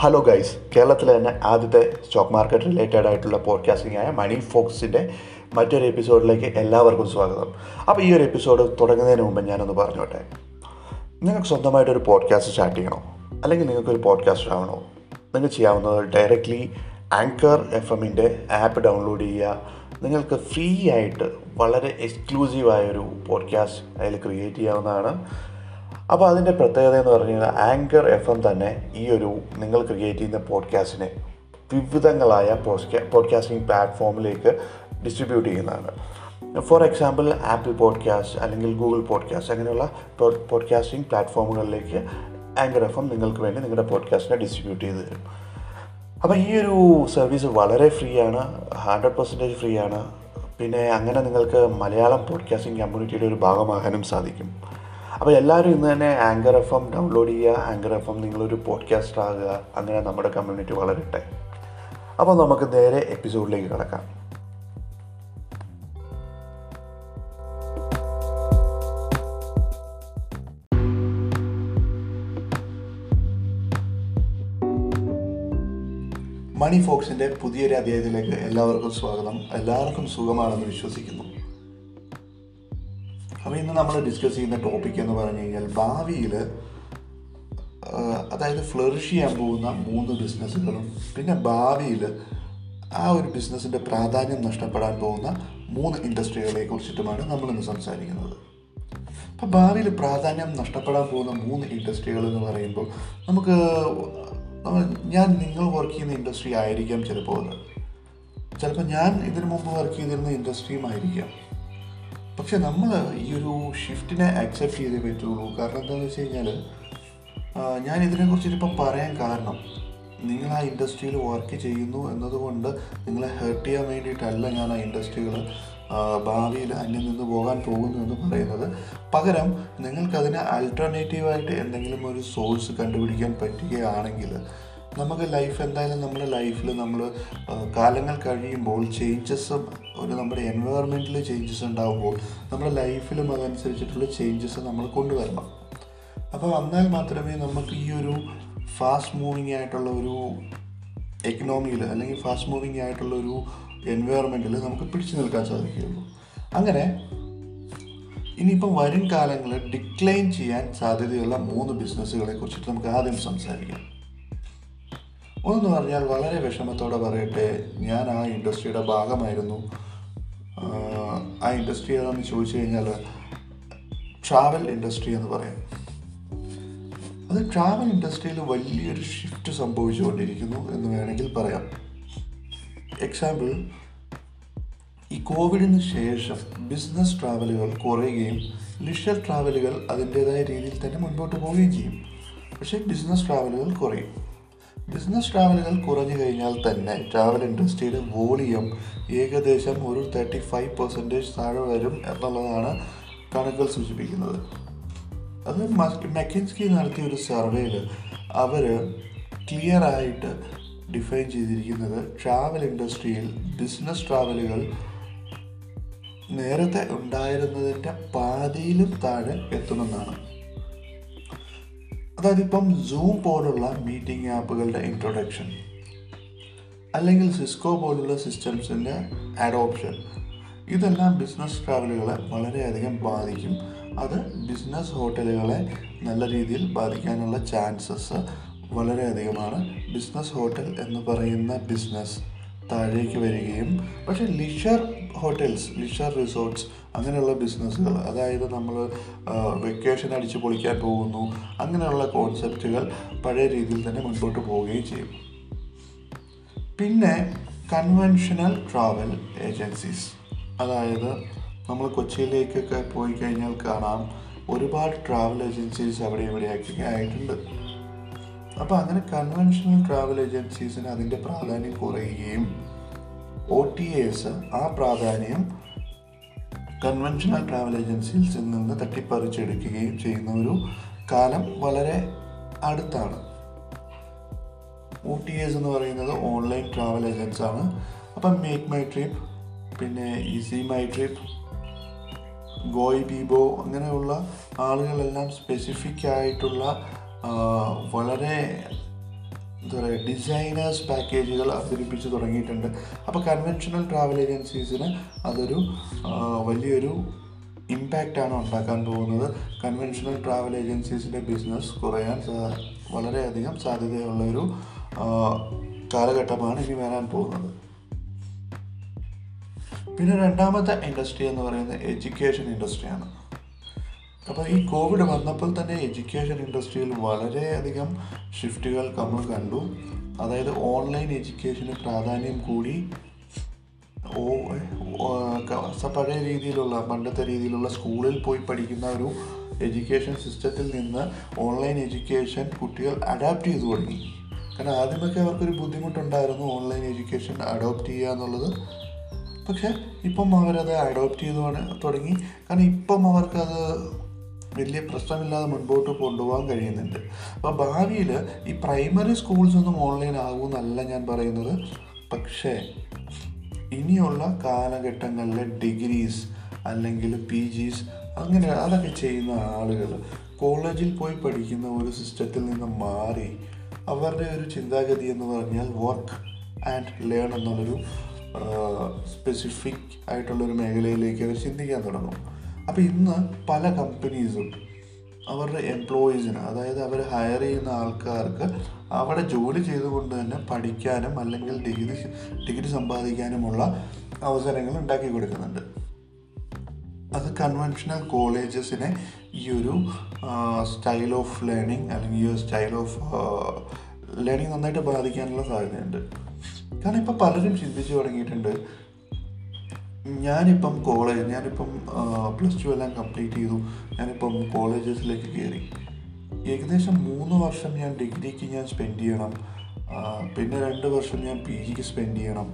Hello guys കേരളത്തിലെ തന്നെ ആദ്യത്തെ സ്റ്റോക്ക് മാർക്കറ്റ് റിലേറ്റഡ് ആയിട്ടുള്ള പോഡ്കാസ്റ്റിംഗ് ആയ മണി ഫോക്സിന്റെ മറ്റൊരു എപ്പിസോഡിലേക്ക് എല്ലാവർക്കും സ്വാഗതം. അപ്പോൾ ഈ ഒരു എപ്പിസോഡ് തുടങ്ങുന്നതിന് മുമ്പ് ഞാനൊന്ന് പറഞ്ഞോട്ടെ. നിങ്ങൾക്ക് സ്വന്തമായിട്ടൊരു പോഡ്കാസ്റ്റ് സ്റ്റാർട്ട് ചെയ്യണോ? അല്ലെങ്കിൽ നിങ്ങൾക്കൊരു പോഡ്കാസ്റ്റ് ആവണോ? നിങ്ങൾ ചെയ്യാവുന്നത് ഡയറക്റ്റ്ലി ആങ്കർ എഫ് എമ്മിന്റെ ആപ്പ് ഡൗൺലോഡ് ചെയ്യുക. നിങ്ങൾക്ക് ഫ്രീ ആയിട്ട് വളരെ എക്സ്ക്ലൂസീവായൊരു പോഡ്കാസ്റ്റ് അതിൽ ക്രിയേറ്റ് ചെയ്യാവുന്നതാണ്. അപ്പോൾ അതിന്റെ പ്രത്യേകത എന്ന് പറഞ്ഞു കഴിഞ്ഞാൽ ആങ്കർ എഫ് എം തന്നെ ഈ ഒരു നിങ്ങൾ ക്രിയേറ്റ് ചെയ്യുന്ന പോഡ്കാസ്റ്റിനെ വിവിധങ്ങളായ പോഡ്കാസ്റ്റിംഗ് പ്ലാറ്റ്ഫോമിലേക്ക് ഡിസ്ട്രിബ്യൂട്ട് ചെയ്യുന്നതാണ്. ഫോർ എക്സാമ്പിൾ ആപ്പിൾ പോഡ്കാസ്റ്റ് അല്ലെങ്കിൽ ഗൂഗിൾ പോഡ്കാസ്റ്റ് അങ്ങനെയുള്ള പോഡ്കാസ്റ്റിംഗ് പ്ലാറ്റ്ഫോമുകളിലേക്ക് ആങ്കർ എഫ് എം നിങ്ങൾക്ക് വേണ്ടി നിങ്ങളുടെ പോഡ്കാസ്റ്റിനെ ഡിസ്ട്രിബ്യൂട്ട് ചെയ്ത് തരും. അപ്പോൾ ഈ ഒരു സർവീസ് വളരെ ഫ്രീ ആണ് ഹൺഡ്രഡ് പെർസെന്റേജ് ഫ്രീ ആണ്. പിന്നെ അങ്ങനെ നിങ്ങൾക്ക് മലയാളം പോഡ്കാസ്റ്റിംഗ് കമ്മ്യൂണിറ്റിയുടെ ഒരു ഭാഗമാകാനും സാധിക്കും. അപ്പോൾ എല്ലാവരും ഇന്ന് തന്നെ ആങ്കർ എഫ് എം ഡൗൺലോഡ് ചെയ്യുക ആങ്കർ എഫ് എം നിങ്ങളൊരു പോഡ്കാസ്റ്റർ ആകുക അങ്ങനെ നമ്മുടെ കമ്മ്യൂണിറ്റി വളരട്ടെ. അപ്പോൾ നമുക്ക് നേരെ എപ്പിസോഡിലേക്ക് കിടക്കാം. മണി ഫോക്സിന്റെ പുതിയൊരു അധ്യായത്തിലേക്ക് എല്ലാവർക്കും സ്വാഗതം. എല്ലാവർക്കും സുഖമാണെന്ന് വിശ്വസിക്കുന്നു. അപ്പോൾ ഇന്ന് നമ്മൾ ഡിസ്കസ് ചെയ്യുന്ന ടോപ്പിക് എന്ന് പറഞ്ഞു കഴിഞ്ഞാൽ ഭാവിയിൽ അതായത് ഫ്ലറിഷ് ചെയ്യാൻ പോകുന്ന മൂന്ന് ബിസിനസ്സുകളും പിന്നെ ഭാവിയിൽ ആ ഒരു ബിസിനസ്സിന്റെ പ്രാധാന്യം നഷ്ടപ്പെടാൻ പോകുന്ന മൂന്ന് ഇൻഡസ്ട്രികളെ കുറിച്ചിട്ടുമാണ് നമ്മളിന്ന് സംസാരിക്കുന്നത്. അപ്പോൾ ഭാവിയിൽ പ്രാധാന്യം നഷ്ടപ്പെടാൻ പോകുന്ന മൂന്ന് ഇൻഡസ്ട്രികൾ എന്ന് പറയുമ്പോൾ നമുക്ക് ഞാൻ നിങ്ങൾ വർക്ക് ചെയ്യുന്ന ഇൻഡസ്ട്രി ആയിരിക്കാം ചിലപ്പോൾ. ചിലപ്പോൾ ഞാൻ ഇതിനു മുമ്പ് വർക്ക് ചെയ്തിരുന്ന ഇൻഡസ്ട്രിയും ആയിരിക്കാം. പക്ഷെ നമ്മൾ ഈ ഒരു ഷിഫ്റ്റിനെ അക്സെപ്റ്റ് ചെയ്തേ പറ്റുള്ളൂ. കാരണം എന്താണെന്ന് വെച്ച് കഴിഞ്ഞാൽ ഞാൻ ഇതിനെക്കുറിച്ച് ഇപ്പം പറയാൻ കാരണം നിങ്ങൾ ആ ഇൻഡസ്ട്രിയിൽ വർക്ക് ചെയ്യുന്നു എന്നതുകൊണ്ട് നിങ്ങളെ ഹേർട്ട് ചെയ്യാൻ വേണ്ടിയിട്ടല്ല ഞാൻ ആ ഇൻഡസ്ട്രികൾ ഭാവിയിൽ അന്യം നിന്ന് പോകാൻ പോകുന്നു എന്ന് പറയുന്നത്. പകരം നിങ്ങൾക്കതിന് ആൾട്ടർനേറ്റീവായിട്ട് എന്തെങ്കിലും ഒരു സോഴ്സ് കണ്ടുപിടിക്കാൻ പറ്റുകയാണെങ്കിൽ നമുക്ക് ലൈഫ് എന്തായാലും നമ്മുടെ ലൈഫിൽ നമ്മൾ കാലങ്ങൾ കഴിയുമ്പോൾ ചേഞ്ചസ് ഒരു നമ്മുടെ എൻവയറമെന്റിൽ ചേഞ്ചസ് ഉണ്ടാകുമ്പോൾ നമ്മുടെ ലൈഫിലും അതനുസരിച്ചിട്ടുള്ള ചേഞ്ചസ് നമ്മൾ കൊണ്ടുവരണം. അപ്പോൾ വന്നാൽ മാത്രമേ നമുക്ക് ഈ ഒരു ഫാസ്റ്റ് മൂവിങ് ആയിട്ടുള്ള ഒരു എക്കണോമിയിൽ അല്ലെങ്കിൽ ഫാസ്റ്റ് മൂവിങ് ആയിട്ടുള്ള ഒരു എൻവയറമെന്റിൽ നമുക്ക് പിടിച്ചു നിൽക്കാൻ സാധിക്കുകയുള്ളൂ. അങ്ങനെ ഇനിയിപ്പം വരും കാലങ്ങളിൽ ഡിക്ലൈൻ ചെയ്യാൻ സാധ്യതയുള്ള മൂന്ന് ബിസിനസ്സുകളെ കുറിച്ചിട്ട് നമുക്ക് ആദ്യം സംസാരിക്കാം. ഒന്നെന്ന് പറഞ്ഞാൽ വളരെ വിഷമത്തോടെ പറയട്ടെ ഞാൻ ആ ഇൻഡസ്ട്രിയുടെ ഭാഗമായിരുന്നു. ആ ഇൻഡസ്ട്രി ഏതാണെന്ന് ചോദിച്ചു കഴിഞ്ഞാൽ ട്രാവൽ ഇൻഡസ്ട്രി എന്ന് പറയാം. അത് ട്രാവൽ ഇൻഡസ്ട്രിയിൽ വലിയൊരു ഷിഫ്റ്റ് സംഭവിച്ചുകൊണ്ടിരിക്കുന്നു എന്ന് വേണമെങ്കിൽ പറയാം. എക്സാമ്പിൾ ഈ കോവിഡിന് ശേഷം ബിസിനസ് ട്രാവലുകൾ കുറയുകയും ലിഷർ ട്രാവലുകൾ അതിന്റേതായ രീതിയിൽ തന്നെ മുൻപോട്ട് പോവുകയും ചെയ്യും. പക്ഷേ ബിസിനസ് ട്രാവലുകൾ കുറയും. ബിസിനസ് ട്രാവലുകൾ കുറഞ്ഞു കഴിഞ്ഞാൽ തന്നെ ട്രാവൽ ഇൻഡസ്ട്രിയുടെ വോളിയം ഏകദേശം ഒരു തേർട്ടി ഫൈവ് പെർസെന്റേജ് താഴെ വരും എന്നുള്ളതാണ് കണക്കുകൾ സൂചിപ്പിക്കുന്നത്. അത് മെക്കിൻസ്കി നടത്തിയ ഒരു സർവേയിൽ അവർ ക്ലിയർ ആയിട്ട് ഡിഫൈൻ ചെയ്തിരിക്കുന്നത് ട്രാവൽ ഇൻഡസ്ട്രിയിൽ ബിസിനസ് ട്രാവലുകൾ നേരത്തെ ഉണ്ടായിരുന്നതിന്റെ പാതിയിലും താഴെ എത്തുമെന്നാണ്. അതായത് ഇപ്പം സൂം പോലുള്ള മീറ്റിംഗ് ആപ്പുകളുടെ ഇൻട്രൊഡക്ഷൻ അല്ലെങ്കിൽ സിസ്കോ പോലുള്ള സിസ്റ്റംസിന്റെ അഡോപ്ഷൻ ഇതെല്ലാം ബിസിനസ് ട്രാവലുകളെ വളരെയധികം ബാധിക്കും. അത് ബിസിനസ് ഹോട്ടലുകളെ നല്ല രീതിയിൽ ബാധിക്കാനുള്ള ചാൻസസ് വളരെയധികമാണ്. ബിസിനസ് ഹോട്ടൽ എന്ന് പറയുന്ന ബിസിനസ് താഴേക്ക് വരികയും പക്ഷേ ലിഷർ ഹോട്ടൽസ് ലിഷർ റിസോർട്ട്സ് അങ്ങനെയുള്ള ബിസിനസ്സുകൾ അതായത് നമ്മൾ വെക്കേഷൻ അടിച്ച് പൊളിക്കാൻ പോകുന്നു. അങ്ങനെയുള്ള കോൺസെപ്റ്റുകൾ പഴയ രീതിയിൽ തന്നെ മുൻപോട്ട് പോവുകയും ചെയ്യും. പിന്നെ കൺവെൻഷണൽ ട്രാവൽ ഏജൻസീസ് അതായത് നമ്മൾ കൊച്ചിയിലേക്കൊക്കെ പോയി കഴിഞ്ഞാൽ കാണാം. ഒരുപാട് ട്രാവൽ ഏജൻസീസ് അവിടെ ഇവിടെയൊക്കെ ആയിട്ടുണ്ട്. അപ്പോൾ അങ്ങനെ കൺവെൻഷണൽ ട്രാവൽ ഏജൻസീസിന് അതിന്റെ പ്രാധാന്യം കുറയുകയും ഒ ടി എസ് ആ പ്രാധാന്യം കൺവെൻഷണൽ ട്രാവൽ ഏജൻസീസിൽ നിന്ന് തട്ടിപ്പറിച്ചെടുക്കുകയും ചെയ്യുന്ന ഒരു കാലം വളരെ അടുത്താണ്. ഒ ടി എസ് എന്ന് പറയുന്നത് ഓൺലൈൻ ട്രാവൽ ഏജൻസ് ആണ്. അപ്പം മേക്ക് മൈ ട്രിപ്പ് പിന്നെ ഇസി മൈ ട്രിപ്പ് ഗോയ് ബീബോ അങ്ങനെയുള്ള ആളുകളെല്ലാം സ്പെസിഫിക് ആയിട്ടുള്ള വളരെ എന്താ പറയുക ഡിസൈനേഴ്സ് പാക്കേജുകൾ അവതരിപ്പിച്ച് തുടങ്ങിയിട്ടുണ്ട്. അപ്പോൾ കൺവെൻഷണൽ ട്രാവൽ ഏജൻസീസിന് അതൊരു വലിയൊരു ഇമ്പാക്റ്റാണ് ഉണ്ടാക്കാൻ പോകുന്നത്. കൺവെൻഷണൽ ട്രാവൽ ഏജൻസീസിന്റെ ബിസിനസ് കുറയാൻ വളരെയധികം സാധ്യതയുള്ളൊരു കാലഘട്ടമാണ് ഇനി വരാൻ പോകുന്നത്. പിന്നെ രണ്ടാമത്തെ ഇൻഡസ്ട്രി എന്ന് പറയുന്നത് എഡ്യൂക്കേഷൻ ഇൻഡസ്ട്രിയാണ് അപ്പോൾ ഈ കോവിഡ് വന്നപ്പോൾ തന്നെ എഡ്യൂക്കേഷൻ ഇൻഡസ്ട്രിയിൽ വളരെയധികം ഷിഫ്റ്റുകൾ നമ്മൾ കണ്ടു. അതായത് ഓൺലൈൻ എഡ്യൂക്കേഷന് പ്രാധാന്യം കൂടി ഓ പഴയ രീതിയിലുള്ള പണ്ടത്തെ രീതിയിലുള്ള സ്കൂളിൽ പോയി പഠിക്കുന്ന ഒരു എഡ്യൂക്കേഷൻ സിസ്റ്റത്തിൽ നിന്ന് ഓൺലൈൻ എഡ്യൂക്കേഷൻ കുട്ടികൾ അഡാപ്റ്റ് ചെയ്തു തുടങ്ങി. കാരണം ആദ്യമൊക്കെ അവർക്കൊരു ബുദ്ധിമുട്ടുണ്ടായിരുന്നു ഓൺലൈൻ എഡ്യൂക്കേഷൻ അഡോപ്റ്റ് ചെയ്യുക എന്നുള്ളത്. പക്ഷേ ഇപ്പം അവരത് അഡോപ്റ്റ് ചെയ്തു തുടങ്ങി. കാരണം ഇപ്പം അവർക്കത് വലിയ പ്രശ്നമില്ലാതെ മുൻപോട്ട് കൊണ്ടുപോകാൻ കഴിയുന്നുണ്ട്. അപ്പോൾ ഭാവിയിൽ ഈ പ്രൈമറി സ്കൂൾസ് ഒന്നും ഓൺലൈൻ ആകുമെന്നല്ല ഞാൻ പറയുന്നത്. പക്ഷേ ഇനിയുള്ള കാലഘട്ടങ്ങളിലെ ഡിഗ്രീസ് അല്ലെങ്കിൽ പി ജിസ് അങ്ങനെ അതൊക്കെ ചെയ്യുന്ന ആളുകൾ കോളേജിൽ പോയി പഠിക്കുന്ന ഒരു സിസ്റ്റത്തിൽ നിന്ന് മാറി അവരുടെ ഒരു ചിന്താഗതി എന്ന് പറഞ്ഞാൽ വർക്ക് ആൻഡ് ലേൺ എന്നുള്ളൊരു സ്പെസിഫിക് ആയിട്ടുള്ളൊരു മേഖലയിലേക്ക് അവർ ചിന്തിക്കാൻ തുടങ്ങും. അപ്പോൾ ഇന്ന് പല കമ്പനീസും അവരുടെ എംപ്ലോയീസിന് അതായത് അവർ ഹയർ ചെയ്യുന്ന ആൾക്കാർക്ക് അവിടെ ജോലി ചെയ്തുകൊണ്ട് തന്നെ പഠിക്കാനും അല്ലെങ്കിൽ ഡിഗ്രി ഡിഗ്രി സമ്പാദിക്കാനുമുള്ള അവസരങ്ങൾ ഉണ്ടാക്കി കൊടുക്കുന്നുണ്ട്. അത് കൺവെൻഷണൽ കോളേജസിനെ ഈ ഒരു സ്റ്റൈൽ ഓഫ് ലേണിംഗ് അല്ലെങ്കിൽ ഈ ഒരു സ്റ്റൈൽ ഓഫ് ലേണിംഗ് നന്നായിട്ട് ബാധിക്കാനുള്ള സാധ്യതയുണ്ട്. കാരണം ഇപ്പോൾ പലരും ചിന്തിച്ചു തുടങ്ങിയിട്ടുണ്ട് ഞാനിപ്പം കോളേജ് ഞാനിപ്പം പ്ലസ് ടു എല്ലാം കംപ്ലീറ്റ് ചെയ്തു. ഞാനിപ്പം കോളേജസിലേക്ക് കയറി ഏകദേശം മൂന്ന് വർഷം ഞാൻ ഡിഗ്രിക്ക് ഞാൻ സ്പെൻഡ് ചെയ്യണം. പിന്നെ രണ്ട് വർഷം ഞാൻ പി ജിക്ക് സ്പെൻഡ് ചെയ്യണം.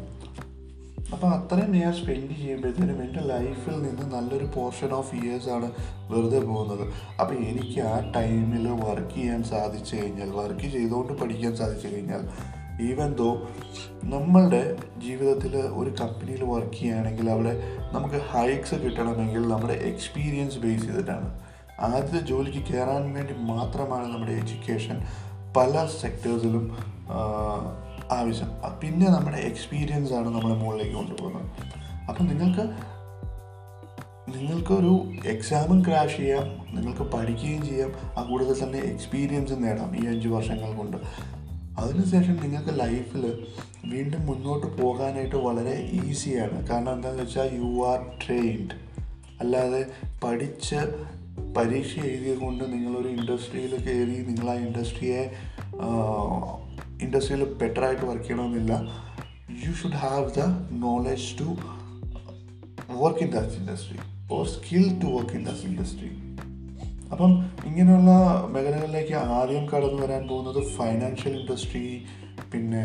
അപ്പോൾ അത്രയും ഞാൻ സ്പെൻഡ് ചെയ്യുമ്പോഴത്തേനും എന്റെ ലൈഫിൽ നിന്ന് നല്ലൊരു പോർഷൻ ഓഫ് ഇയേഴ്സാണ് വെറുതെ പോകുന്നത്. അപ്പോൾ എനിക്ക് ആ ടൈമിൽ വർക്ക് ചെയ്യാൻ സാധിച്ചു കഴിഞ്ഞാൽ വർക്ക് ചെയ്തുകൊണ്ട് പഠിക്കാൻ സാധിച്ചു കഴിഞ്ഞാൽ ഈവൻ ദോ നമ്മളുടെ ജീവിതത്തിൽ ഒരു കമ്പനിയിൽ വർക്ക് ചെയ്യുകയാണെങ്കിൽ അവിടെ നമുക്ക് ഹൈക്സ് കിട്ടണമെങ്കിൽ നമ്മുടെ എക്സ്പീരിയൻസ് ബേസ് ചെയ്തിട്ടാണ്. ആദ്യത്തെ ജോലിക്ക് കയറാൻ വേണ്ടി മാത്രമാണ് നമ്മുടെ എഡ്യൂക്കേഷൻ പല സെക്ടേഴ്സിലും ആവശ്യം. പിന്നെ നമ്മുടെ എക്സ്പീരിയൻസ് ആണ് നമ്മളെ മുകളിലേക്ക് കൊണ്ടുപോകുന്നത്. അപ്പം നിങ്ങൾക്ക് നിങ്ങൾക്കൊരു എക്സാമും ക്രാഷ് ചെയ്യാം നിങ്ങൾക്ക് പഠിക്കുകയും ചെയ്യാം ആ കൂടുതൽ തന്നെ എക്സ്പീരിയൻസ് നേടാം ഈ അഞ്ച് വർഷങ്ങൾ കൊണ്ട്. അതിനുശേഷം നിങ്ങൾക്ക് ലൈഫിൽ വീണ്ടും മുന്നോട്ട് പോകാനായിട്ട് വളരെ ഈസിയാണ് കാരണം എന്താണെന്ന് വെച്ചാൽ യു ആർ ട്രെയിൻഡ് അല്ലാതെ പഠിച്ച് പരീക്ഷ എഴുതിയതുകൊണ്ട് നിങ്ങളൊരു ഇൻഡസ്ട്രിയിൽ കയറി നിങ്ങൾ ആ ഇൻഡസ്ട്രിയെ ഇൻഡസ്ട്രിയിൽ ബെറ്ററായിട്ട് വർക്ക് ചെയ്യണമെന്നില്ല. You should have the knowledge to work in that industry or skill to work in that industry അപ്പം ഇങ്ങനെയുള്ള മേഖലകളിലേക്ക് ആദ്യം കടന്നു വരാൻ പോകുന്നത് ഫൈനാൻഷ്യൽ ഇൻഡസ്ട്രി പിന്നെ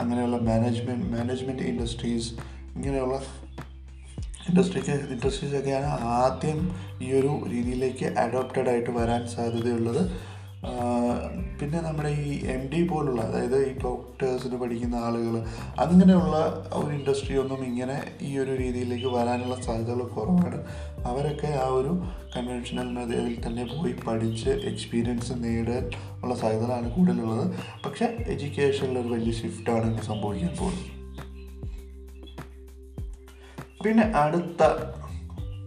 അങ്ങനെയുള്ള മാനേജ്മെന്റ് മാനേജ്മെന്റ് ഇൻഡസ്ട്രീസ് ഇങ്ങനെയുള്ള ഇൻഡസ്ട്രിക്ക് ഇൻഡസ്ട്രീസൊക്കെയാണ് ആദ്യം ഈ ഒരു രീതിയിലേക്ക് അഡോപ്റ്റഡ് ആയിട്ട് വരാൻ സാധ്യതയുള്ളത്. പിന്നെ നമ്മുടെ ഈ എം ഡി പോലുള്ള അതായത് ഈ ഡോക്ടേഴ്സിന് പഠിക്കുന്ന ആളുകൾ അങ്ങനെയുള്ള ഒരു ഇൻഡസ്ട്രി ഒന്നും ഇങ്ങനെ ഈ ഒരു രീതിയിലേക്ക് വരാനുള്ള സാധ്യതകൾ കുറവാണ്. അവരൊക്കെ ആ ഒരു കൺവെൻഷണൽ മെത്തേഡിൽ തന്നെ പോയി പഠിച്ച് എക്സ്പീരിയൻസ് നേടാൻ ഉള്ള സാധ്യതകളാണ് കൂടുതലുള്ളത്. പക്ഷേ എഡ്യൂക്കേഷനിൽ ഒരു വലിയ ഷിഫ്റ്റാണ് ഇന്ന് സംഭവിക്കാൻ പോകുന്നത്. പിന്നെ അടുത്ത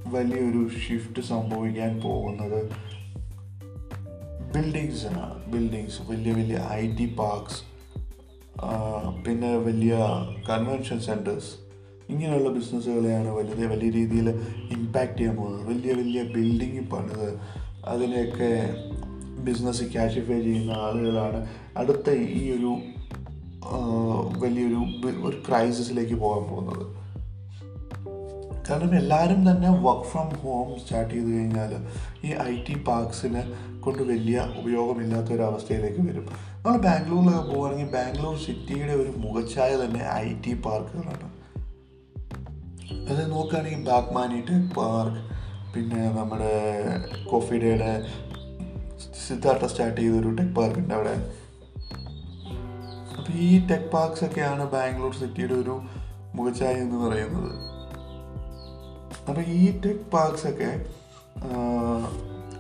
വലിയൊരു ഷിഫ്റ്റ് സംഭവിക്കാൻ പോകുന്നത് ബിൽഡിങ്സിനാണ് ബിൽഡിങ്സ് വലിയ വലിയ ഐ ടി പാർക്സ് പിന്നെ വലിയ കൺവെൻഷൻ സെന്റേഴ്സ് ഇങ്ങനെയുള്ള ബിസിനസ്സുകളെയാണ് വലിയ വലിയ രീതിയിൽ ഇമ്പാക്റ്റ് ചെയ്യാൻ പോകുന്നത്. വലിയ വലിയ ബിൽഡിങ് പണിത് അതിനെയൊക്കെ ബിസിനസ് ക്യാഷിഫൈ ചെയ്യുന്ന ആളുകളാണ്. അടുത്ത ഈ ഒരു വലിയൊരു ഒരു ക്രൈസിസിലേക്ക് പോകാൻ പോകുന്നത്. കാരണം എല്ലാവരും തന്നെ വർക്ക് ഫ്രം ഹോം സ്റ്റാർട്ട് ചെയ്ത് കഴിഞ്ഞാൽ ഈ ഐ ടി പാർക്സിന് കൊണ്ട് വലിയ ഉപയോഗമില്ലാത്ത ഒരു അവസ്ഥയിലേക്ക് വരും. നമ്മൾ ബാംഗ്ലൂരിലൊക്കെ പോവുകയാണെങ്കിൽ ബാംഗ്ലൂർ സിറ്റിയുടെ ഒരു മുഖച്ഛായ തന്നെ ഐ ടി പാർക്കുകളാണ് അത് നോക്കുകയാണെങ്കിൽ ബാഗ്മാനി ടെക് പാർക്ക് പിന്നെ നമ്മുടെ കോഫി ഡേയുടെ സിദ്ധാർത്ഥ സ്റ്റാർട്ട് ചെയ്തൊരു ടെക് പാർക്ക് ഉണ്ട് അവിടെ. അപ്പോൾ ഈ ടെക് പാർക്സ് ഒക്കെയാണ് ബാംഗ്ലൂർ സിറ്റിയുടെ ഒരു മുഖച്ഛായ എന്ന് പറയുന്നത്. അപ്പോൾ ഈ ടെക് പാർക്സൊക്കെ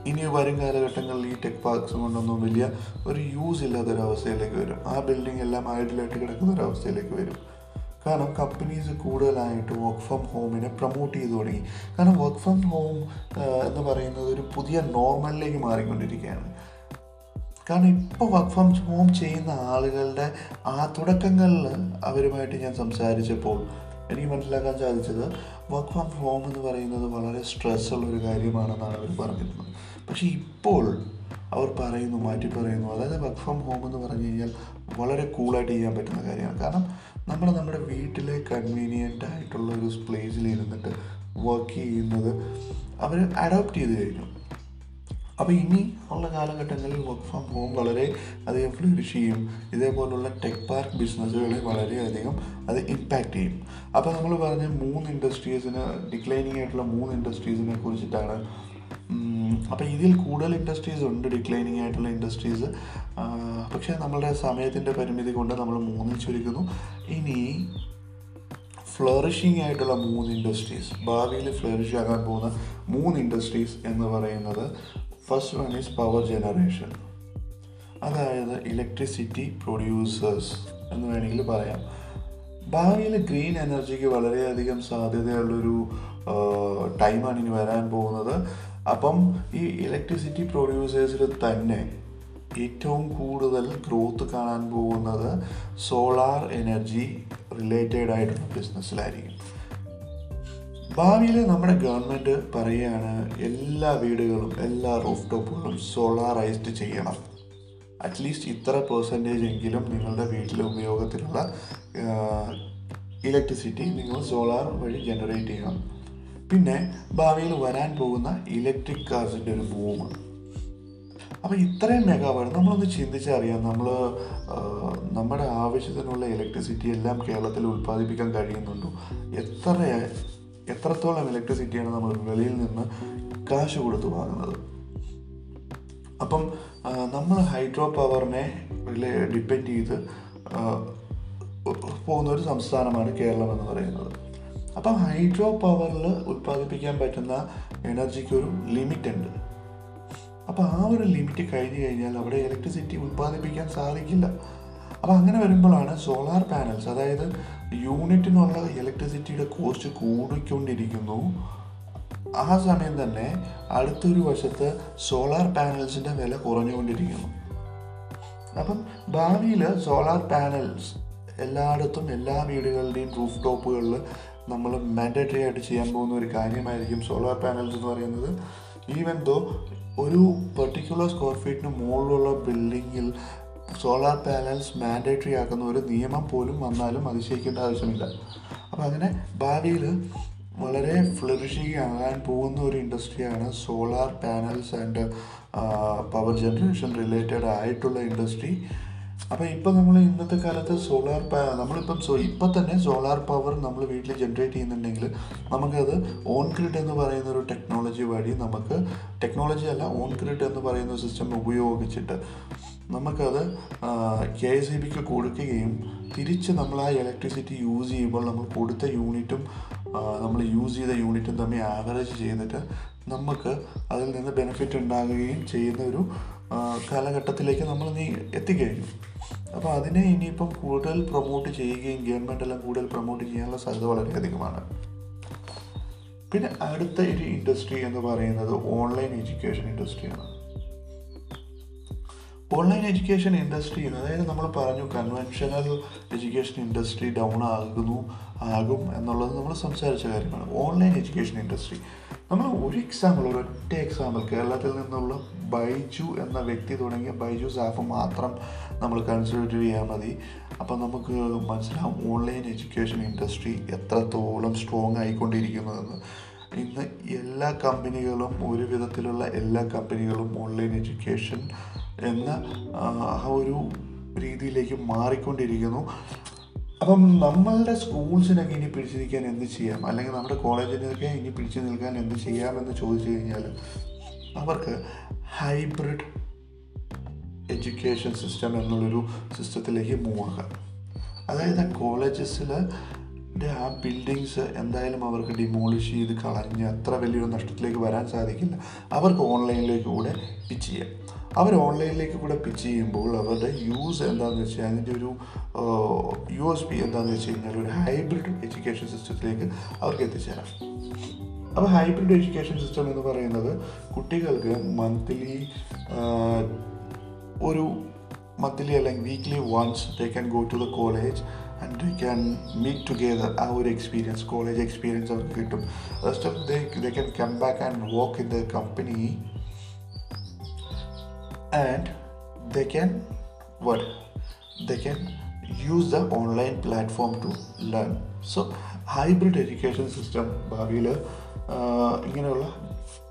ഇനി വരും കാലഘട്ടങ്ങളിൽ ഈ ടെക് പാർക്സ് കൊണ്ടൊന്നും വലിയ ഒരു യൂസ് ഇല്ലാത്തൊരവസ്ഥയിലേക്ക് വരും. ആ ബിൽഡിംഗ് എല്ലാം ഐഡിലായിട്ട് കിടക്കുന്ന ഒരു അവസ്ഥയിലേക്ക് വരും. കാരണം കമ്പനീസ് കൂടുതലായിട്ട് വർക്ക് ഫ്രം ഹോമിനെ പ്രൊമോട്ട് ചെയ്തു തുടങ്ങി. കാരണം വർക്ക് ഫ്രം ഹോം എന്ന് പറയുന്നത് ഒരു പുതിയ നോർമലിലേക്ക് മാറിക്കൊണ്ടിരിക്കുകയാണ്. കാരണം ഇപ്പോൾ വർക്ക് ഫ്രം ഹോം ചെയ്യുന്ന ആളുകളുടെ ആ തുടക്കങ്ങളിൽ അവരുമായിട്ട് ഞാൻ സംസാരിച്ചപ്പോൾ എനിക്ക് മനസ്സിലാക്കാൻ സാധിച്ചത് വർക്ക് ഫ്രം ഹോം എന്ന് പറയുന്നത് വളരെ സ്ട്രെസ് ഉള്ള ഒരു കാര്യമാണെന്നാണ് അവർ പറഞ്ഞിരുന്നത്. പക്ഷേ ഇപ്പോൾ അവർ പറയുന്നു മാറ്റി പറയുന്നു. അതായത് വർക്ക് ഫ്രം ഹോം എന്ന് പറഞ്ഞു കഴിഞ്ഞാൽ വളരെ കൂളായിട്ട് ചെയ്യാൻ പറ്റുന്ന കാര്യമാണ്. കാരണം നമ്മൾ നമ്മുടെ വീട്ടിലെ കൺവീനിയന്റ് ആയിട്ടുള്ള ഒരു പ്ലേസിൽ ഇരുന്നിട്ട് വർക്ക് ചെയ്യുന്നത് അവർ അഡോപ്റ്റ് ചെയ്ത് കഴിഞ്ഞു. അപ്പോൾ ഇനി ഉള്ള കാലഘട്ടങ്ങളിൽ വർക്ക് ഫ്രം ഹോം വളരെ അധികം ഫ്ലറിഷ് ചെയ്യും. ഇതേപോലുള്ള ടെക് പാർക്ക് ബിസിനസ്സുകളെ വളരെയധികം അത് ഇമ്പാക്റ്റ് ചെയ്യും. അപ്പോൾ നമ്മൾ പറഞ്ഞ മൂന്ന് ഇൻഡസ്ട്രീസിന് ഡിക്ലൈനിങ് ആയിട്ടുള്ള മൂന്ന് ഇൻഡസ്ട്രീസിനെ കുറിച്ചിട്ടാണ്. അപ്പോൾ ഇതിൽ കൂടുതൽ ഇൻഡസ്ട്രീസ് ഉണ്ട് ഡിക്ലൈനിങ് ആയിട്ടുള്ള ഇൻഡസ്ട്രീസ് പക്ഷേ നമ്മളുടെ സമയത്തിന്റെ പരിമിതി കൊണ്ട് നമ്മൾ മൂന്നിൽ ചുരുക്കുന്നു. ഇനി ഫ്ലറിഷിംഗ് ആയിട്ടുള്ള മൂന്ന് ഇൻഡസ്ട്രീസ് ഭാവിയിൽ ഫ്ലറിഷ് ആകാൻ പോകുന്ന മൂന്ന് ഇൻഡസ്ട്രീസ് എന്ന് പറയുന്നത് first one is power generation അതായത് ഇലക്ട്രിസിറ്റി പ്രൊഡ്യൂസേഴ്സ് എന്ന് വേണമെങ്കിൽ പറയാം. ഭാവിയിൽ ഗ്രീൻ എനർജിക്ക് വളരെയധികം സാധ്യതയുള്ളൊരു ടൈമാണ് ഇനി വരാൻ പോകുന്നത്. അപ്പം ഈ ഇലക്ട്രിസിറ്റി പ്രൊഡ്യൂസേഴ്സിൽ തന്നെ ഏറ്റവും കൂടുതൽ ഗ്രോത്ത് കാണാൻ പോകുന്നത് സോളാർ എനർജി റിലേറ്റഡ് ആയിട്ടുള്ള ബിസിനസ്സിലായിരിക്കും ഭാവിയിൽ നമ്മുടെ ഗവൺമെന്റ് പറയുകയാണ് എല്ലാ വീടുകളും എല്ലാ റൂഫ് ടോപ്പുകളും സോളാറൈസ്ഡ് ചെയ്യണം. അറ്റ്ലീസ്റ്റ് ഇത്ര പെർസെന്റേജ് എങ്കിലും നിങ്ങളുടെ വീട്ടിലെ ഉപയോഗത്തിലുള്ള ഇലക്ട്രിസിറ്റി നിങ്ങൾ സോളാർ വഴി ജനറേറ്റ് ചെയ്യണം. പിന്നെ ഭാവിയിൽ വരാൻ പോകുന്ന ഇലക്ട്രിക് കാർസിന്റെ ഒരു ബൂമ് അപ്പോൾ ഇത്രയും മെഗാവാട്ട് നമ്മളൊന്ന് ചിന്തിച്ചറിയാം നമ്മൾ നമ്മുടെ ആവശ്യത്തിനുള്ള ഇലക്ട്രിസിറ്റി എല്ലാം കേരളത്തിൽ ഉൽപ്പാദിപ്പിക്കാൻ കഴിയുന്നുണ്ടോ? എത്ര എത്രത്തോളം ഇലക്ട്രിസിറ്റിയാണ് നമ്മൾ വെളിയിൽ നിന്ന് കാശ് കൊടുത്ത് വാങ്ങുന്നത്? അപ്പം നമ്മൾ ഹൈഡ്രോ പവറിനെ ഡിപ്പെൻഡ് ചെയ്ത് പോകുന്ന ഒരു സംസ്ഥാനമാണ് കേരളം എന്ന് പറയുന്നത്. അപ്പം ഹൈഡ്രോ പവറിൽ ഉത്പാദിപ്പിക്കാൻ പറ്റുന്ന എനർജിക്ക് ഒരു ലിമിറ്റ് ഉണ്ട്. അപ്പോൾ ആ ഒരു ലിമിറ്റ് കഴിഞ്ഞ് കഴിഞ്ഞാൽ അവിടെ ഇലക്ട്രിസിറ്റി ഉത്പാദിപ്പിക്കാൻ സാധിക്കില്ല. അപ്പം അങ്ങനെ വരുമ്പോഴാണ് സോളാർ പാനൽസ് അതായത് യൂണിറ്റിനുള്ള ഇലക്ട്രിസിറ്റിയുടെ കോസ്റ്റ് കൂടിക്കൊണ്ടിരിക്കുന്നു. ആ സമയം തന്നെ അടുത്തൊരു വശത്ത് സോളാർ പാനൽസിന്റെ വില കുറഞ്ഞുകൊണ്ടിരിക്കുന്നു. അപ്പം ഭാവിയിൽ സോളാർ പാനൽസ് എല്ലായിടത്തും എല്ലാ വീടുകളുടെയും റൂഫ് ടോപ്പുകളിൽ നമ്മൾ മാൻഡേറ്ററി ആയിട്ട് ചെയ്യാൻ പോകുന്ന ഒരു കാര്യമായിരിക്കും സോളാർ പാനൽസ് എന്ന് പറയുന്നത്. ഈവൻ ദോ ഒരു പെർട്ടിക്കുലർ സ്ക്വയർ ഫീറ്റിന് മുകളിലുള്ള ബിൽഡിങ്ങിൽ സോളാർ പാനൽസ് മാൻഡേറ്ററി ആക്കുന്ന ഒരു നിയമം പോലും വന്നാലും അതിശയിക്കേണ്ട ആവശ്യമില്ല. അപ്പോൾ അങ്ങനെ ഭാവിയിൽ വളരെ ഫ്ലറിഷിങ്ങാകാൻ പോകുന്ന ഒരു ഇൻഡസ്ട്രിയാണ് solar panels and power generation related ആയിട്ടുള്ള ഇൻഡസ്ട്രി. അപ്പോൾ ഇപ്പം നമ്മൾ ഇന്നത്തെ കാലത്ത് സോളാർ പാ നമ്മളിപ്പം സോ ഇപ്പം തന്നെ സോളാർ പവർ നമ്മൾ വീട്ടിൽ ജനറേറ്റ് ചെയ്യുന്നുണ്ടെങ്കിൽ നമുക്കത് ഓൺ ഗ്രിഡ് എന്ന് പറയുന്ന ഒരു ടെക്നോളജി വഴി നമുക്ക് ടെക്നോളജി അല്ല ഓൺ ഗ്രിഡ് എന്ന് പറയുന്ന സിസ്റ്റം ഉപയോഗിച്ചിട്ട് നമുക്കത് കെ എസ് ഇ ബിക്ക് കൊടുക്കുകയും തിരിച്ച് നമ്മൾ ആ ഇലക്ട്രിസിറ്റി യൂസ് ചെയ്യുമ്പോൾ നമ്മൾ കൊടുത്ത യൂണിറ്റും നമ്മൾ യൂസ് ചെയ്ത യൂണിറ്റും തമ്മിൽ ആവറേജ് ചെയ്തിട്ട് നമുക്ക് അതിൽ നിന്ന് ബെനിഫിറ്റ് ഉണ്ടാകുകയും ചെയ്യുന്ന ഒരു കാലഘട്ടത്തിലേക്ക് നമ്മൾ നീ എത്തിക്കഴിഞ്ഞു. അപ്പോൾ അതിനെ ഇനിയിപ്പം കൂടുതൽ പ്രൊമോട്ട് ചെയ്യുകയും ഗവൺമെന്റ് എല്ലാം കൂടുതൽ പ്രൊമോട്ട് ചെയ്യാനുള്ള സാധ്യത വളരെയധികമാണ്. പിന്നെ അടുത്ത ഒരു ഇൻഡസ്ട്രി എന്ന് പറയുന്നത് ഓൺലൈൻ എഡ്യൂക്കേഷൻ ഇൻഡസ്ട്രിയാണ് ഓൺലൈൻ എഡ്യൂക്കേഷൻ ഇൻഡസ്ട്രി അതായത് നമ്മൾ പറഞ്ഞു കൺവെൻഷണൽ എഡ്യൂക്കേഷൻ ഇൻഡസ്ട്രി ഡൗൺ ആകുന്നു ആകും എന്നുള്ളത് നമ്മൾ സംസാരിച്ച കാര്യമാണ്. ഓൺലൈൻ എഡ്യൂക്കേഷൻ ഇൻഡസ്ട്രി നമ്മൾ ഒരു എക്സാമ്പിൾ ഒരു ഒറ്റ എക്സാമ്പിൾ കേരളത്തിൽ നിന്നുള്ള ബൈജു എന്ന വ്യക്തി തുടങ്ങിയ ബൈജു സാഫ് മാത്രം നമ്മൾ കൺസിഡർ ചെയ്യാൽ മതി. അപ്പം നമുക്ക് മനസ്സിലാവും ഓൺലൈൻ എഡ്യൂക്കേഷൻ ഇൻഡസ്ട്രി എത്രത്തോളം സ്ട്രോങ് ആയിക്കൊണ്ടിരിക്കുന്നതെന്ന്. ഇന്ന് എല്ലാ കമ്പനികളും ഒരു വിധത്തിലുള്ള എല്ലാ കമ്പനികളും ഓൺലൈൻ എഡ്യൂക്കേഷൻ എന്ന ആ ഒരു രീതിയിലേക്ക് മാറിക്കൊണ്ടിരിക്കുന്നു. അപ്പം നമ്മളുടെ സ്കൂൾസിനൊക്കെ ഇനി പിടിച്ചു നിൽക്കാൻ എന്ത് ചെയ്യാം? അല്ലെങ്കിൽ നമ്മുടെ കോളേജിനൊക്കെ ഇനി പിടിച്ചു നിൽക്കാൻ എന്ത് ചെയ്യാമെന്ന് ചോദിച്ചു കഴിഞ്ഞാൽ അവർക്ക് ഹൈബ്രിഡ് എഡ്യൂക്കേഷൻ സിസ്റ്റം എന്നുള്ളൊരു സിസ്റ്റത്തിലേക്ക് മൂവ് അതായത് കോളേജസിൽ ആ ബിൽഡിങ്സ് എന്തായാലും അവർക്ക് ഡിമോളിഷ് ചെയ്ത് കളഞ്ഞ് അത്ര വലിയൊരു നഷ്ടത്തിലേക്ക് വരാൻ സാധിക്കില്ല. അവർക്ക് ഓൺലൈനിലേക്ക് കൂടെ പിച്ച് ചെയ്യാം. അവർ ഓൺലൈനിലേക്ക് കൂടെ പിച്ച് ചെയ്യുമ്പോൾ അവരുടെ യൂസ് എന്താണെന്ന് വെച്ചാൽ അതിന്റെ ഒരു യു എസ് പി എന്താണെന്ന് വെച്ച് കഴിഞ്ഞാൽ ഒരു ഹൈബ്രിഡ് എഡ്യൂക്കേഷൻ സിസ്റ്റത്തിലേക്ക് അവർക്ക് എത്തിച്ചേരാം. അപ്പോൾ ഹൈബ്രിഡ് എഡ്യൂക്കേഷൻ സിസ്റ്റം എന്ന് പറയുന്നത് കുട്ടികൾക്ക് മന്ത്ലി ഒരു മന്ത്ലി അല്ലെങ്കിൽ weekly once they can go to the college and they can meet together ആ ഒരു എക്സ്പീരിയൻസ് കോളേജ് എക്സ്പീരിയൻസ് അവർക്ക് കിട്ടും. Rest of they they can come back and work in the company and they can what? They can use the online platform to learn so hybrid education system ഭാവിയിൽ ഇങ്ങനെയുള്ള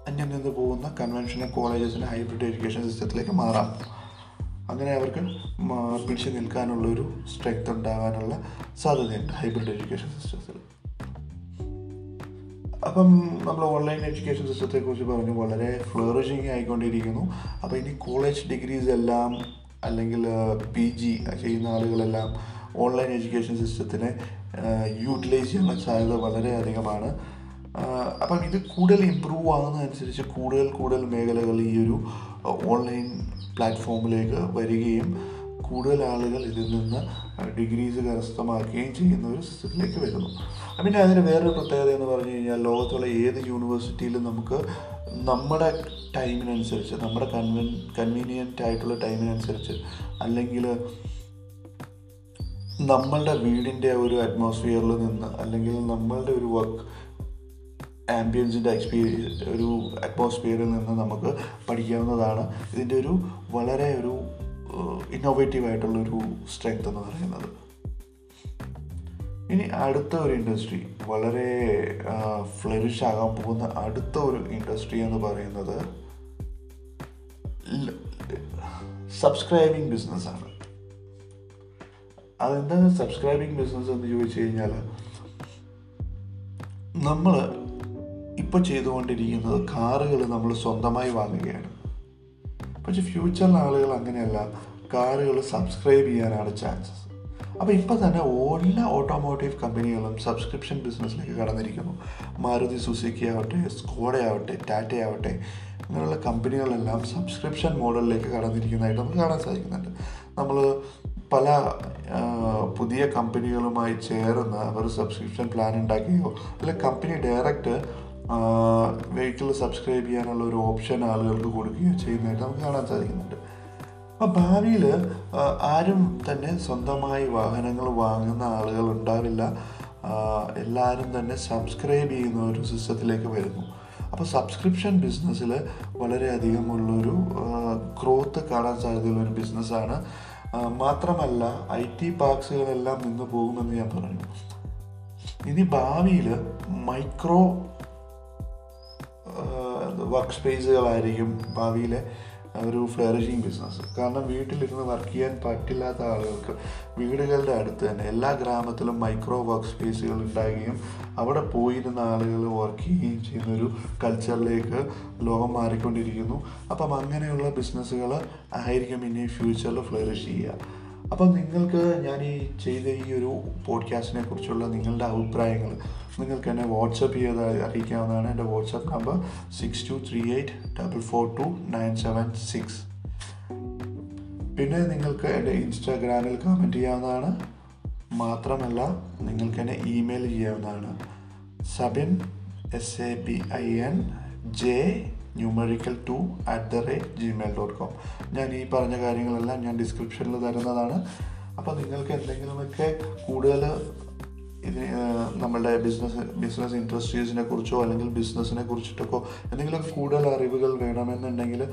അന്യം നിന്ന് പോകുന്ന conventional കോളേജസിന്റെ hybrid education സിസ്റ്റത്തിലേക്ക് മാറാം. അങ്ങനെ അവർക്ക് പിടിച്ചു നിൽക്കാനുള്ള ഒരു സ്ട്രെങ്ത് ഉണ്ടാകാനുള്ള സാധ്യതയുണ്ട് ഹൈബ്രിഡ് എഡ്യൂക്കേഷൻ സിസ്റ്റത്തിൽ അപ്പം നമ്മൾ ഓൺലൈൻ എഡ്യൂക്കേഷൻ സിസ്റ്റത്തെ കുറിച്ച് പറഞ്ഞു വളരെ ഫ്ലോറിഷിങ് ആയിക്കൊണ്ടിരിക്കുന്നു. അപ്പോൾ ഇനി കോളേജ് ഡിഗ്രീസ് എല്ലാം അല്ലെങ്കിൽ പി ജി ചെയ്യുന്ന ആളുകളെല്ലാം ഓൺലൈൻ എഡ്യൂക്കേഷൻ സിസ്റ്റത്തിനെ യൂട്ടിലൈസ് ചെയ്യാനുള്ള സാധ്യത വളരെ അധികമാണ്. അപ്പം ഇത് കൂടുതൽ ഇമ്പ്രൂവ് ആകുന്നതനുസരിച്ച് കൂടുതൽ കൂടുതൽ മേഖലകൾ ഈ ഒരു ഓൺലൈൻ പ്ലാറ്റ്ഫോമിലേക്ക് വരികയും കൂടുതൽ ആളുകൾ ഇതിൽ നിന്ന് ഡിഗ്രീസ് കരസ്ഥമാക്കുകയും ചെയ്യുന്ന ഒരു സിസ്റ്റത്തിലേക്ക് വരുന്നു. പിന്നെ അതിന് വേറൊരു പ്രത്യേകത എന്ന് പറഞ്ഞു കഴിഞ്ഞാൽ ലോകത്തുള്ള ഏത് യൂണിവേഴ്സിറ്റിയിലും നമുക്ക് നമ്മുടെ ടൈമിനനുസരിച്ച് നമ്മുടെ കൺവീൻ കൺവീനിയന്റ് ആയിട്ടുള്ള ടൈമിനനുസരിച്ച് അല്ലെങ്കിൽ നമ്മളുടെ വീടിന്റെ ഒരു അറ്റ്മോസ്ഫിയറിൽ നിന്ന് അല്ലെങ്കിൽ നമ്മളുടെ ഒരു വർക്ക് ആംബിയൻസിന്റെ എക്സ്പീരിയൻസ് ഒരു അറ്റ്മോസ്ഫിയറിൽ നിന്ന് നമുക്ക് പഠിക്കാവുന്നതാണ്. ഇതിന്റെ ഒരു വളരെ ഒരു ഇന്നോവേറ്റീവ് ആയിട്ടുള്ളൊരു സ്ട്രെങ്ത് എന്ന് പറയുന്നത്. ഇനി അടുത്ത ഒരു ഇൻഡസ്ട്രി വളരെ ഫ്ലറിഷ് ആകാൻ പോകുന്ന അടുത്ത ഒരു ഇൻഡസ്ട്രി എന്ന് പറയുന്നത് സബ്സ്ക്രൈബിങ് ബിസിനസ്സാണ് അതെന്താണ് സബ്സ്ക്രൈബിംഗ് ബിസിനസ് എന്ന് ചോദിച്ചു കഴിഞ്ഞാൽ നമ്മൾ ഇപ്പോൾ ചെയ്തുകൊണ്ടിരിക്കുന്നത് കാറുകൾ നമ്മൾ സ്വന്തമായി വാങ്ങുകയാണ്. പക്ഷെ ഫ്യൂച്ചറിലെ ആളുകൾ അങ്ങനെയല്ല. കാറുകൾ സബ്സ്ക്രൈബ് ചെയ്യാനാണ് ചാൻസസ് അപ്പോൾ ഇപ്പോൾ തന്നെ എല്ലാ ഓട്ടോമോട്ടീവ് കമ്പനികളും സബ്സ്ക്രിപ്ഷൻ ബിസിനസ്സിലേക്ക് കടന്നിരിക്കുന്നു. മാരുതി സുസുക്കി ആവട്ടെ സ്കോഡ ആവട്ടെ ടാറ്റ ആവട്ടെ അങ്ങനെയുള്ള കമ്പനികളെല്ലാം സബ്സ്ക്രിപ്ഷൻ മോഡലിലേക്ക് കടന്നിരിക്കുന്നതായിട്ട് നമുക്ക് കാണാൻ സാധിക്കുന്നുണ്ട്. നമ്മൾ പല പുതിയ കമ്പനികളുമായി ചേർന്ന് അവർ സബ്സ്ക്രിപ്ഷൻ പ്ലാൻ ഉണ്ടാക്കുകയോ അല്ലെങ്കിൽ കമ്പനി ഡയറക്റ്റ് വെഹിക്കിൾ സബ്സ്ക്രൈബ് ചെയ്യാനുള്ള ഒരു ഓപ്ഷൻ ആളുകൾക്ക് കൊടുക്കുകയോ ചെയ്യുന്നതായിട്ട് നമുക്ക് കാണാൻ സാധിക്കുന്നുണ്ട്. അപ്പോൾ ഭാവിയിൽ ആരും തന്നെ സ്വന്തമായി വാഹനങ്ങൾ വാങ്ങുന്ന ആളുകൾ ഉണ്ടാവില്ല. എല്ലാവരും തന്നെ സബ്സ്ക്രൈബ് ചെയ്യുന്ന ഒരു സിസ്റ്റത്തിലേക്ക് വരുന്നു. അപ്പോൾ സബ്സ്ക്രിപ്ഷൻ ബിസിനസ്സിൽ വളരെയധികം ഉള്ളൊരു ഗ്രോത്ത് കാണാൻ സാധ്യതയുള്ള ഒരു ബിസിനസ്സാണ് മാത്രമല്ല ഐ ടി പാർക്സുകളെല്ലാം നിന്ന് പോകുമെന്ന് ഞാൻ പറഞ്ഞു. ഇനി ഭാവിയിൽ മൈക്രോ വർക്ക് സ്പേസുകളായിരിക്കും ഭാവിയിലെ ഒരു ഫ്ലറിഷിങ് ബിസിനസ് കാരണം വീട്ടിലിരുന്ന് വർക്ക് ചെയ്യാൻ പറ്റില്ലാത്ത ആളുകൾക്ക് വീടുകളുടെ അടുത്ത് തന്നെ എല്ലാ ഗ്രാമത്തിലും മൈക്രോ വർക്ക് സ്പേസുകൾ ഉണ്ടാകുകയും അവിടെ പോയിരുന്ന ആളുകൾ വർക്ക് ചെയ്യുകയും ചെയ്യുന്ന ഒരു കൾച്ചറിലേക്ക് ലോകം മാറിക്കൊണ്ടിരിക്കുന്നു. അപ്പം അങ്ങനെയുള്ള ബിസിനസ്സുകൾ ആയിരിക്കും ഇനി ഫ്യൂച്ചറിൽ ഫ്ലറിഷ് ചെയ്യുക. അപ്പം നിങ്ങൾക്ക് ഞാൻ ഈ ചെയ്ത ഈ ഒരു പോഡ്കാസ്റ്റിനെ കുറിച്ചുള്ള നിങ്ങളുടെ അഭിപ്രായങ്ങൾ നിങ്ങൾക്ക് എന്നെ വാട്സപ്പ് ചെയ്ത് അറിയിക്കാവുന്നതാണ്. എന്റെ WhatsApp number six two three eight double four two nine seven six പിന്നെ നിങ്ങൾക്ക് എന്റെ ഇൻസ്റ്റാഗ്രാമിൽ കമന്റ് ചെയ്യാവുന്നതാണ്. മാത്രമല്ല നിങ്ങൾക്ക് എന്നെ ഇമെയിൽ ചെയ്യാവുന്നതാണ്. Sabin S A B I N J numerical two at the rate Gmail dot com ഞാൻ ഈ പറഞ്ഞ കാര്യങ്ങളെല്ലാം ഞാൻ ഡിസ്ക്രിപ്ഷനിൽ തരുന്നതാണ്. അപ്പോൾ നിങ്ങൾക്ക് എന്തെങ്കിലുമൊക്കെ കൂടുതൽ ഇതിന് നമ്മളുടെ ബിസിനസ് ബിസിനസ് ഇൻഡസ്ട്രീസിനെ കുറിച്ചോ അല്ലെങ്കിൽ ബിസിനസ്സിനെ കുറിച്ചിട്ടൊക്കെ എന്തെങ്കിലുമൊക്കെ കൂടുതൽ അറിവുകൾ വേണമെന്നുണ്ടെങ്കിൽ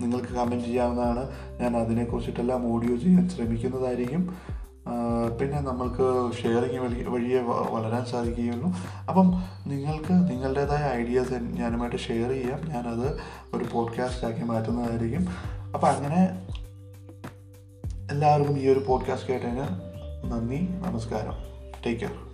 നിങ്ങൾക്ക് കമന്റ് ചെയ്യാവുന്നതാണ്. ഞാൻ അതിനെക്കുറിച്ചിട്ടെല്ലാം ഓഡിയോ ചെയ്യാൻ ശ്രമിക്കുന്നതായിരിക്കും. പിന്നെ നമ്മൾക്ക് ഷെയറിങ് വഴി വഴിയേ വളരാൻ സാധിക്കുകയുള്ളൂ. അപ്പം നിങ്ങൾക്ക് നിങ്ങളുടേതായ ഐഡിയാസ് ഞാനുമായിട്ട് ഷെയർ ചെയ്യാം. ഞാനത് ഒരു പോഡ്കാസ്റ്റ് ആക്കി മാറ്റുന്നതായിരിക്കും. അപ്പം അങ്ങനെ എല്ലാവർക്കും ഈ ഒരു പോഡ്കാസ്റ്റ് കേട്ടതിന് നന്ദി നമസ്കാരം. Take care